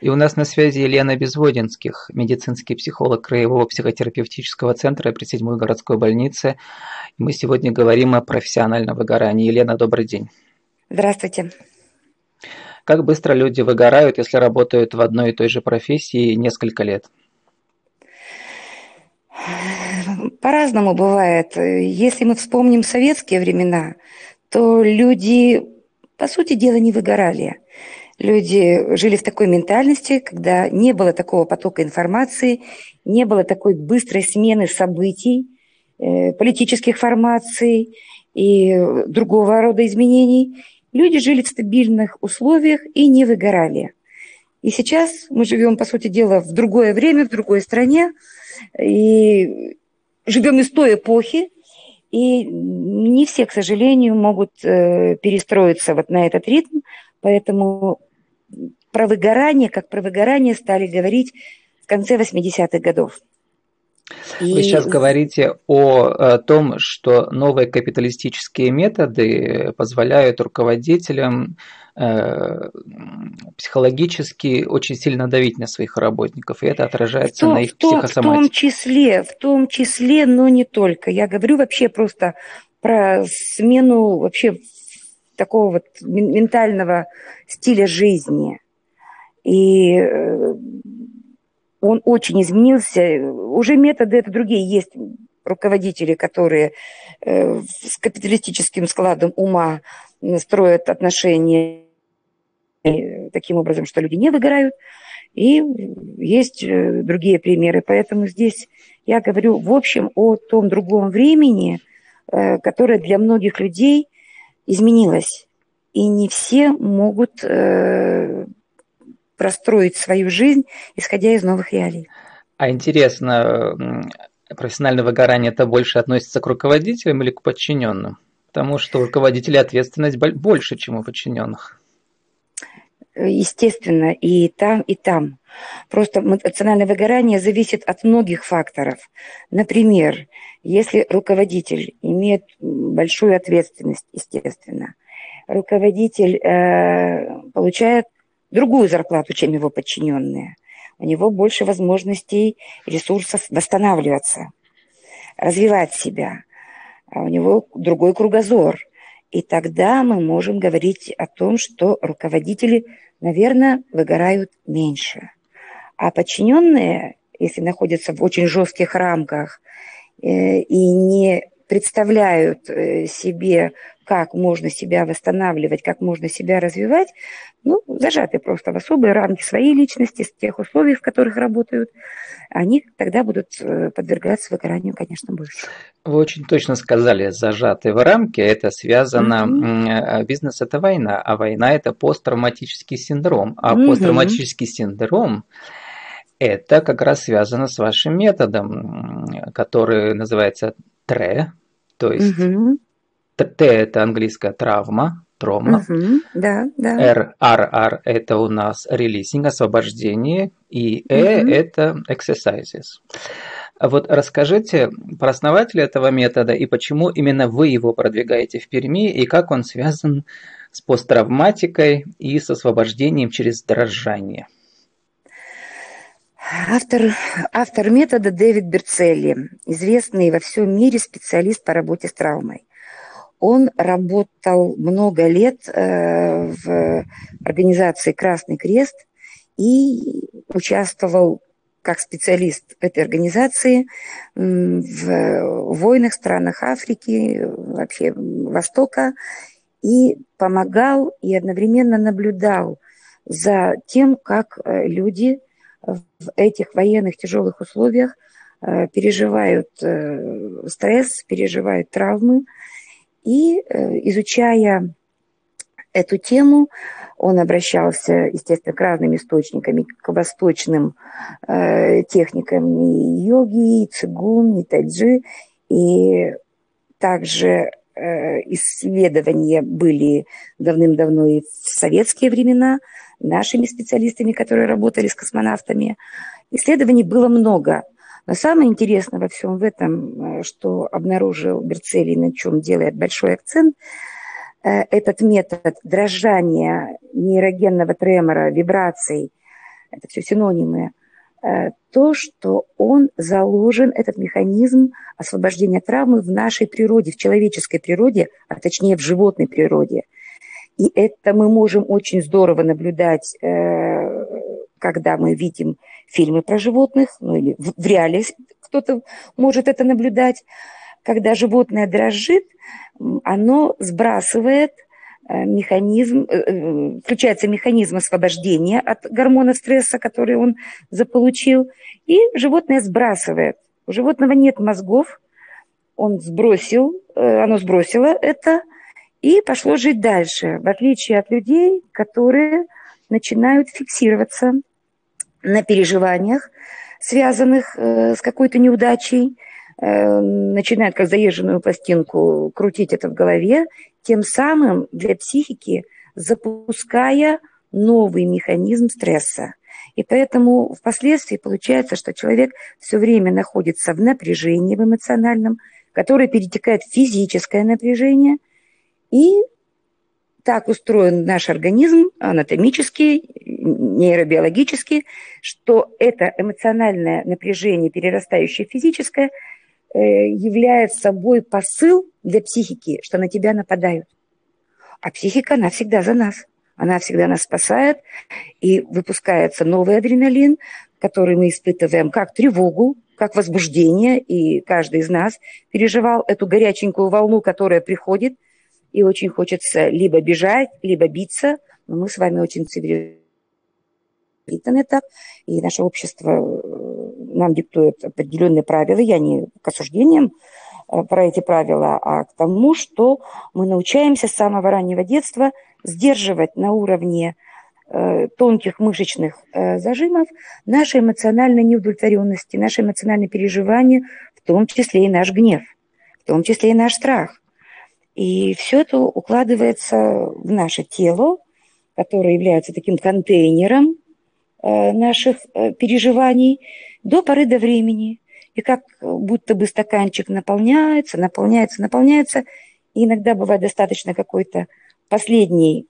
И у нас на связи Елена Безводинских, медицинский психолог Краевого психотерапевтического центра при седьмой городской больнице. И мы сегодня говорим о профессиональном выгорании. Елена, добрый день. Здравствуйте. Как быстро люди выгорают, если работают в одной и той же профессии несколько лет? По-разному бывает. Если мы вспомним советские времена, то люди, по сути дела, не выгорали. Люди жили в такой ментальности, когда не было такого потока информации, не было такой быстрой смены событий, э, политических формаций и другого рода изменений. Люди жили в стабильных условиях и не выгорали. И сейчас мы живем, по сути дела, в другое время, в другой стране, и живем из той эпохи, и не все, к сожалению, могут э, перестроиться вот на этот ритм, поэтому про выгорание, как про выгорание стали говорить в конце 80-х годов. И... Вы сейчас говорите о, о том, что новые капиталистические методы позволяют руководителям э, психологически очень сильно давить на своих работников, и это отражается том, на их в том, психосоматике. В том числе, в том числе, но не только. Я говорю вообще просто про смену вообще такого вот ментального стиля жизни. И э, он очень изменился. Уже методы это другие. Есть руководители, которые э, с капиталистическим складом ума строят отношения таким образом, что люди не выгорают. И есть э, другие примеры. Поэтому здесь я говорю, в общем, о том другом времени, э, которое для многих людей изменилось. И не все могут простроить свою жизнь, исходя из новых реалий. А интересно, профессиональное выгорание это больше относится к руководителям или к подчиненным? Потому что у руководителей ответственность больше, чем у подчиненных. Естественно, и там, и там. Просто эмоциональное выгорание зависит от многих факторов. Например, если руководитель имеет большую ответственность, естественно, руководитель э, получает другую зарплату, чем его подчиненные. У него больше возможностей, ресурсов восстанавливаться, развивать себя. А у него другой кругозор. И тогда мы можем говорить о том, что руководители, наверное, выгорают меньше. А подчиненные, если находятся в очень жестких рамках и не представляют э, себе, как можно себя восстанавливать, как можно себя развивать, ну, зажаты просто в особые рамки своей личности, с тех условий, в которых работают, они тогда будут э, подвергаться выгоранию, конечно, больше. Вы очень точно сказали, зажатые в рамки, это связано, mm-hmm. бизнес это война, а война это посттравматический синдром, а mm-hmm. посттравматический синдром это как раз связано с вашим методом, который называется ТРЭ, то есть угу. Т это английская травма. Угу, да, да. R, R, R это у нас releasing, освобождение, и E угу. это exercises. Вот расскажите про основателя этого метода и почему именно вы его продвигаете в Перми и как он связан с посттравматикой и с освобождением через дрожание. Автор, автор метода Дэвид Берцелли, известный во всем мире специалист по работе с травмой. Он работал много лет э, в организации «Красный крест» и участвовал как специалист этой организации в войнах странах Африки, вообще Востока, и помогал и одновременно наблюдал за тем, как э, люди в этих военных тяжелых условиях э, переживают э, стресс, переживают травмы. И э, изучая эту тему, он обращался, естественно, к разным источникам, к восточным техникам и йоги, и цигун, и тайджи. И также исследования были давным-давно и в советские времена – нашими специалистами, которые работали с космонавтами. Исследований было много. Но самое интересное во всем в этом, э, что обнаружил Берцелли, на чем делает большой акцент, э, этот метод дрожания нейрогенного тремора, вибраций это все синонимы, э, то, что он заложен, этот механизм освобождения травмы в нашей природе, в человеческой природе, а точнее в животной природе. И это мы можем очень здорово наблюдать, э, когда мы видим фильмы про животных, ну или в реале кто-то может это наблюдать, когда животное дрожит, оно сбрасывает э, механизм, э, включается механизм освобождения от гормона стресса, который он заполучил, и животное сбрасывает. У животного нет мозгов, он сбросил, оно сбросило это и пошло жить дальше, в отличие от людей, которые начинают фиксироваться на переживаниях, связанных с какой-то неудачей, Э, начинает как заезженную пластинку крутить это в голове, тем самым для психики запуская новый механизм стресса. И поэтому впоследствии получается, что человек все время находится в напряжении в эмоциональном, которое перетекает в физическое напряжение. И так устроен наш организм анатомически, нейробиологически, что это эмоциональное напряжение, перерастающее в физическое, Э, является собой посыл для психики, что на тебя нападают. А психика, она всегда за нас. Она всегда нас спасает, и выпускается новый адреналин, который мы испытываем как тревогу, как возбуждение, и каждый из нас переживал эту горяченькую волну, которая приходит, и очень хочется либо бежать, либо биться, но мы с вами очень цивилизованные так, и наше общество нам диктует определенные правила. Я не к осуждениям э, про эти правила, а к тому, что мы научаемся с самого раннего детства сдерживать на уровне э, тонких мышечных э, зажимов наши эмоциональные неудовлетворенности, наши эмоциональные переживания, в том числе и наш гнев, в том числе и наш страх. И все это укладывается в наше тело, которое является таким контейнером наших переживаний, до поры до времени. И как будто бы стаканчик наполняется, наполняется, наполняется. И иногда бывает достаточно какой-то последней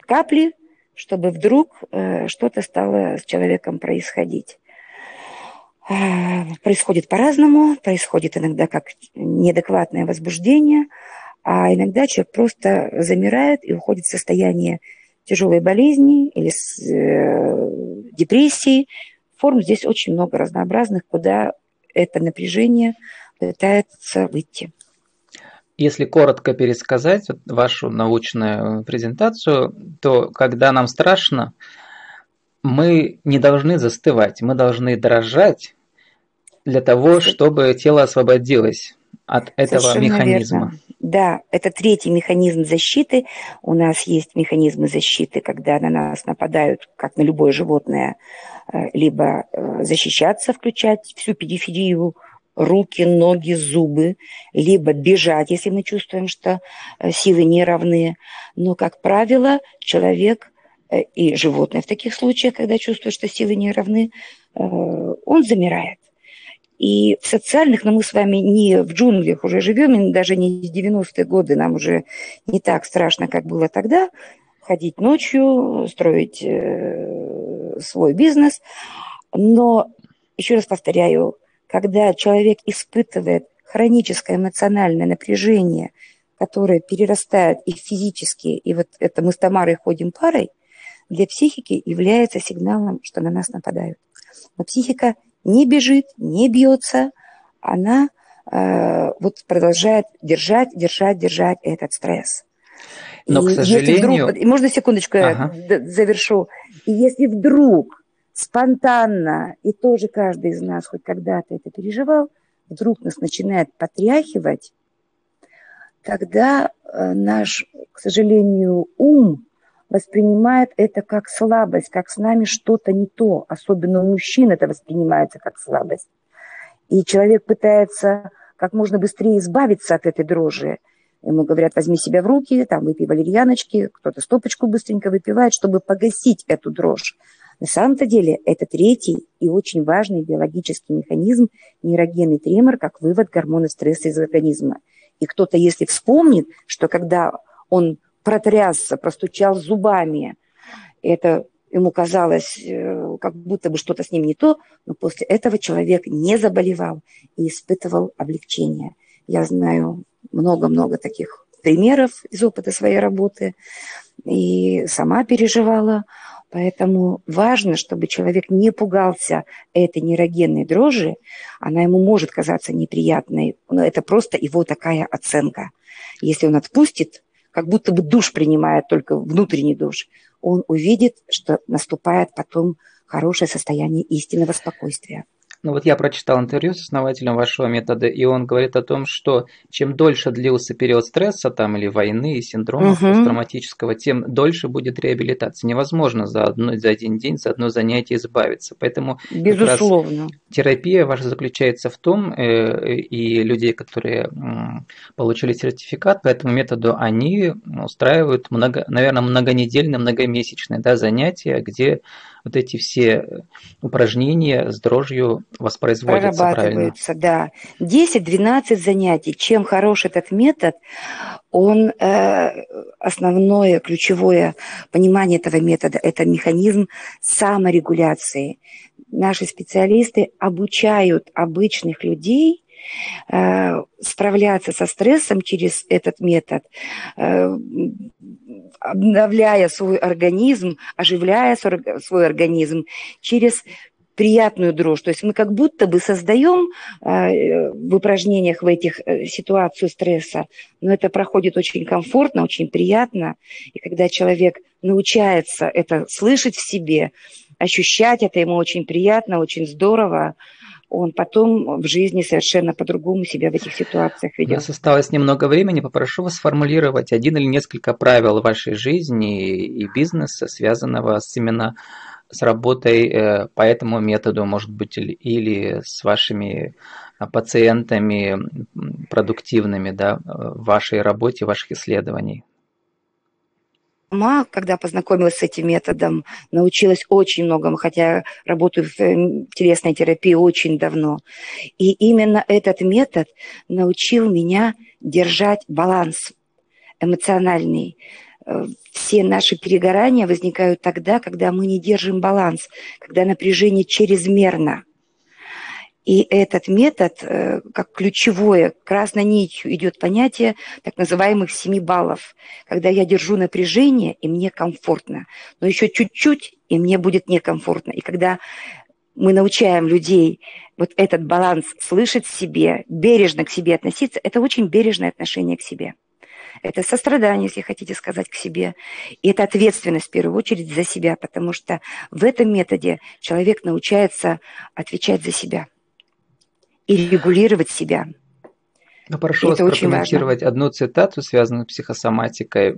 капли, чтобы вдруг э, что-то стало с человеком происходить. Э, происходит по-разному, происходит иногда как неадекватное возбуждение, а иногда человек просто замирает и уходит в состояние тяжелой болезни или с, э, депрессии, форм здесь очень много разнообразных, куда это напряжение пытается выйти. Если коротко пересказать вашу научную презентацию, то когда нам страшно, мы не должны застывать, мы должны дрожать для того, чтобы тело освободилось от этого Совершенно механизма. Верно. Да, это третий механизм защиты. У нас есть механизмы защиты, когда на нас нападают, как на любое животное, э, либо э, защищаться, включать всю периферию, руки, ноги, зубы, либо бежать, если мы чувствуем, что э, силы не равны. Но, как правило, человек и животное в таких случаях, когда чувствует, что силы не равны, он замирает. И в социальных, но мы с вами не в джунглях уже живем, даже не в 90-е годы, нам уже не так страшно, как было тогда, ходить ночью, строить э, свой бизнес. Но, еще раз повторяю, когда человек испытывает хроническое эмоциональное напряжение, которое перерастает и физически, и вот это мы с Тамарой ходим парой, для психики является сигналом, что на нас нападают. Но психика не бежит, не бьется, она э, вот продолжает держать, держать, держать этот стресс. Но, и к сожалению... Вдруг, можно секундочку ага. я завершу? И если вдруг спонтанно, и тоже каждый из нас хоть когда-то это переживал, вдруг нас начинает потряхивать, тогда э, наш, к сожалению, ум воспринимает это как слабость, как с нами что-то не то. Особенно у мужчин это воспринимается как слабость. И человек пытается как можно быстрее избавиться от этой дрожи. Ему говорят, возьми себя в руки, там выпей валерьяночки, кто-то стопочку быстренько выпивает, чтобы погасить эту дрожь. На самом-то деле это третий и очень важный биологический механизм нейрогенный тремор, как вывод гормона стресса из организма. И кто-то, если вспомнит, что когда он протрясся, простучал зубами. Это ему казалось, э, как будто бы что-то с ним не то, но после этого человек не заболевал и испытывал облегчение. Я знаю много-много таких примеров из опыта своей работы и сама переживала. Поэтому важно, чтобы человек не пугался этой нейрогенной дрожи. Она ему может казаться неприятной, но это просто его такая оценка. Если он отпустит, как будто бы душ принимает, только внутренний душ, он увидит, что наступает потом хорошее состояние истинного спокойствия. Ну вот я прочитал интервью с основателем вашего метода, и он говорит о том, что чем дольше длился период стресса там или войны, и синдрома угу. посттравматического, тем дольше будет реабилитация. Невозможно за, одно, за один день, за одно занятие избавиться. Поэтому Безусловно. терапия ваша заключается в том, э, и людей, которые э, получили сертификат по этому методу, они устраивают, много, наверное, многонедельные, многомесячные да, занятия, где вот эти все упражнения с дрожью воспроизводятся правильно. да. 10-12 занятий. Чем хорош этот метод, он э, основное, ключевое понимание этого метода – это механизм саморегуляции. Наши специалисты обучают обычных людей э, справляться со стрессом через этот метод, э, обновляя свой организм, оживляя свой организм через приятную дрожь. То есть мы как будто бы создаем э, в упражнениях в этих э, ситуацию стресса, но это проходит очень комфортно, очень приятно. И когда человек научается это слышать в себе, ощущать это ему очень приятно, очень здорово, он потом в жизни совершенно по-другому себя в этих ситуациях ведет. У нас осталось немного времени. Попрошу вас сформулировать один или несколько правил вашей жизни и бизнеса, связанного с именно с работой э, по этому методу, может быть, или, с вашими а, пациентами продуктивными да, в вашей работе, ваших исследований? сама, когда познакомилась с этим методом, научилась очень многому, хотя работаю в э, телесной терапии очень давно. И именно этот метод научил меня держать баланс эмоциональный. Э, все наши перегорания возникают тогда, когда мы не держим баланс, когда напряжение чрезмерно – и этот метод, э, как ключевое, красной нитью идет понятие так называемых семи баллов, когда я держу напряжение, и мне комфортно, но еще чуть-чуть, и мне будет некомфортно. И когда мы научаем людей вот этот баланс слышать себе, бережно к себе относиться, это очень бережное отношение к себе. Это сострадание, если хотите сказать, к себе. И это ответственность в первую очередь за себя, потому что в этом методе человек научается отвечать за себя и регулировать себя. Ну, прошу вас прокомментировать одну цитату, связанную с психосоматикой.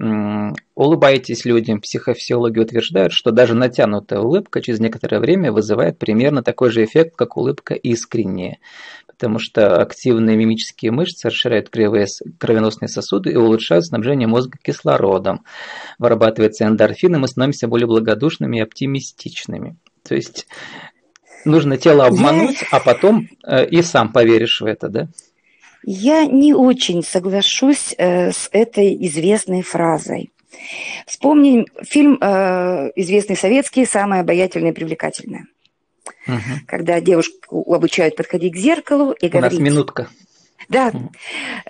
Улыбайтесь людям. Психофизиологи утверждают, что даже натянутая улыбка через некоторое время вызывает примерно такой же эффект, как улыбка искренняя. Потому что активные мимические мышцы расширяют кровеносные сосуды и улучшают снабжение мозга кислородом. Вырабатывается эндорфин, и мы становимся более благодушными и оптимистичными. То есть нужно тело обмануть, я... а потом э, и сам поверишь в это, да? Я не очень соглашусь э, с этой известной фразой. Вспомним фильм э, известный советский «Самая обаятельная и привлекательная». Угу. Когда девушку обучают подходить к зеркалу и говорить... У нас минутка. Да,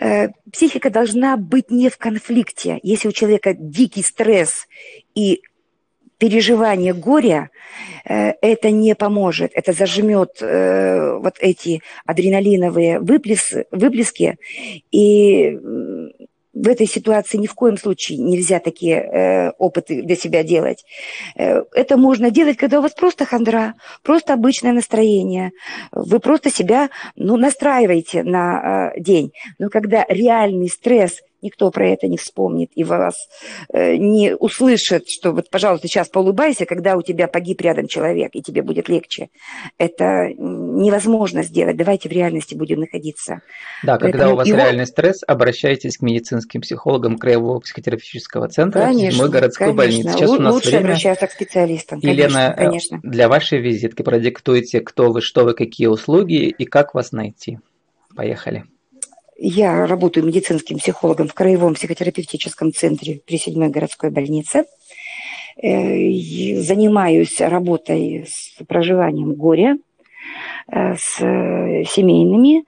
э, психика должна быть не в конфликте. Если у человека дикий стресс и переживание горя, э, это не поможет. Это зажмет э, вот эти адреналиновые выплески, выплески и в этой ситуации ни в коем случае нельзя такие э, опыты для себя делать. Э, это можно делать, когда у вас просто хандра, просто обычное настроение. Вы просто себя ну, настраиваете на э, день. Но когда реальный стресс – никто про это не вспомнит и вас э, не услышит, что вот, пожалуйста, сейчас поулыбайся, когда у тебя погиб рядом человек, и тебе будет легче. Это невозможно сделать. Давайте в реальности будем находиться. Да, Поэтому когда у вас его... реальный стресс, обращайтесь к медицинским психологам Краевого психотерапевтического центра конечно, городской конечно. больницы. Сейчас Л- у нас лучше время. обращаться к специалистам. Елена, конечно, конечно. для вашей визитки продиктуйте, кто вы, что вы, какие услуги и как вас найти. Поехали. Я работаю медицинским психологом в Краевом психотерапевтическом центре при седьмой городской больнице. э, занимаюсь работой с проживанием горя, э, с семейными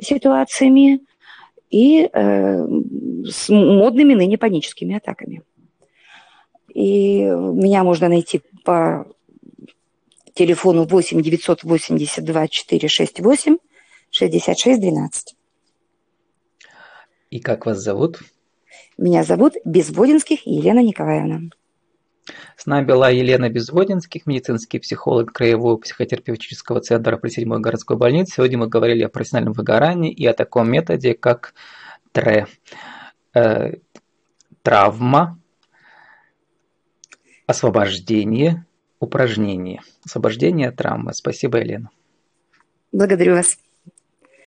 ситуациями и с модными ныне паническими атаками. И меня можно найти по телефону 8 982 468 66 12. И как вас зовут? Меня зовут Безводинских Елена Николаевна. С нами была Елена Безводинских, медицинский психолог Краевого психотерапевтического центра при 7 городской больнице. Сегодня мы говорили о профессиональном выгорании и о таком методе, как ТРЭ. Э, травма, освобождение, упражнение. Освобождение от травмы. Спасибо, Елена. Благодарю вас.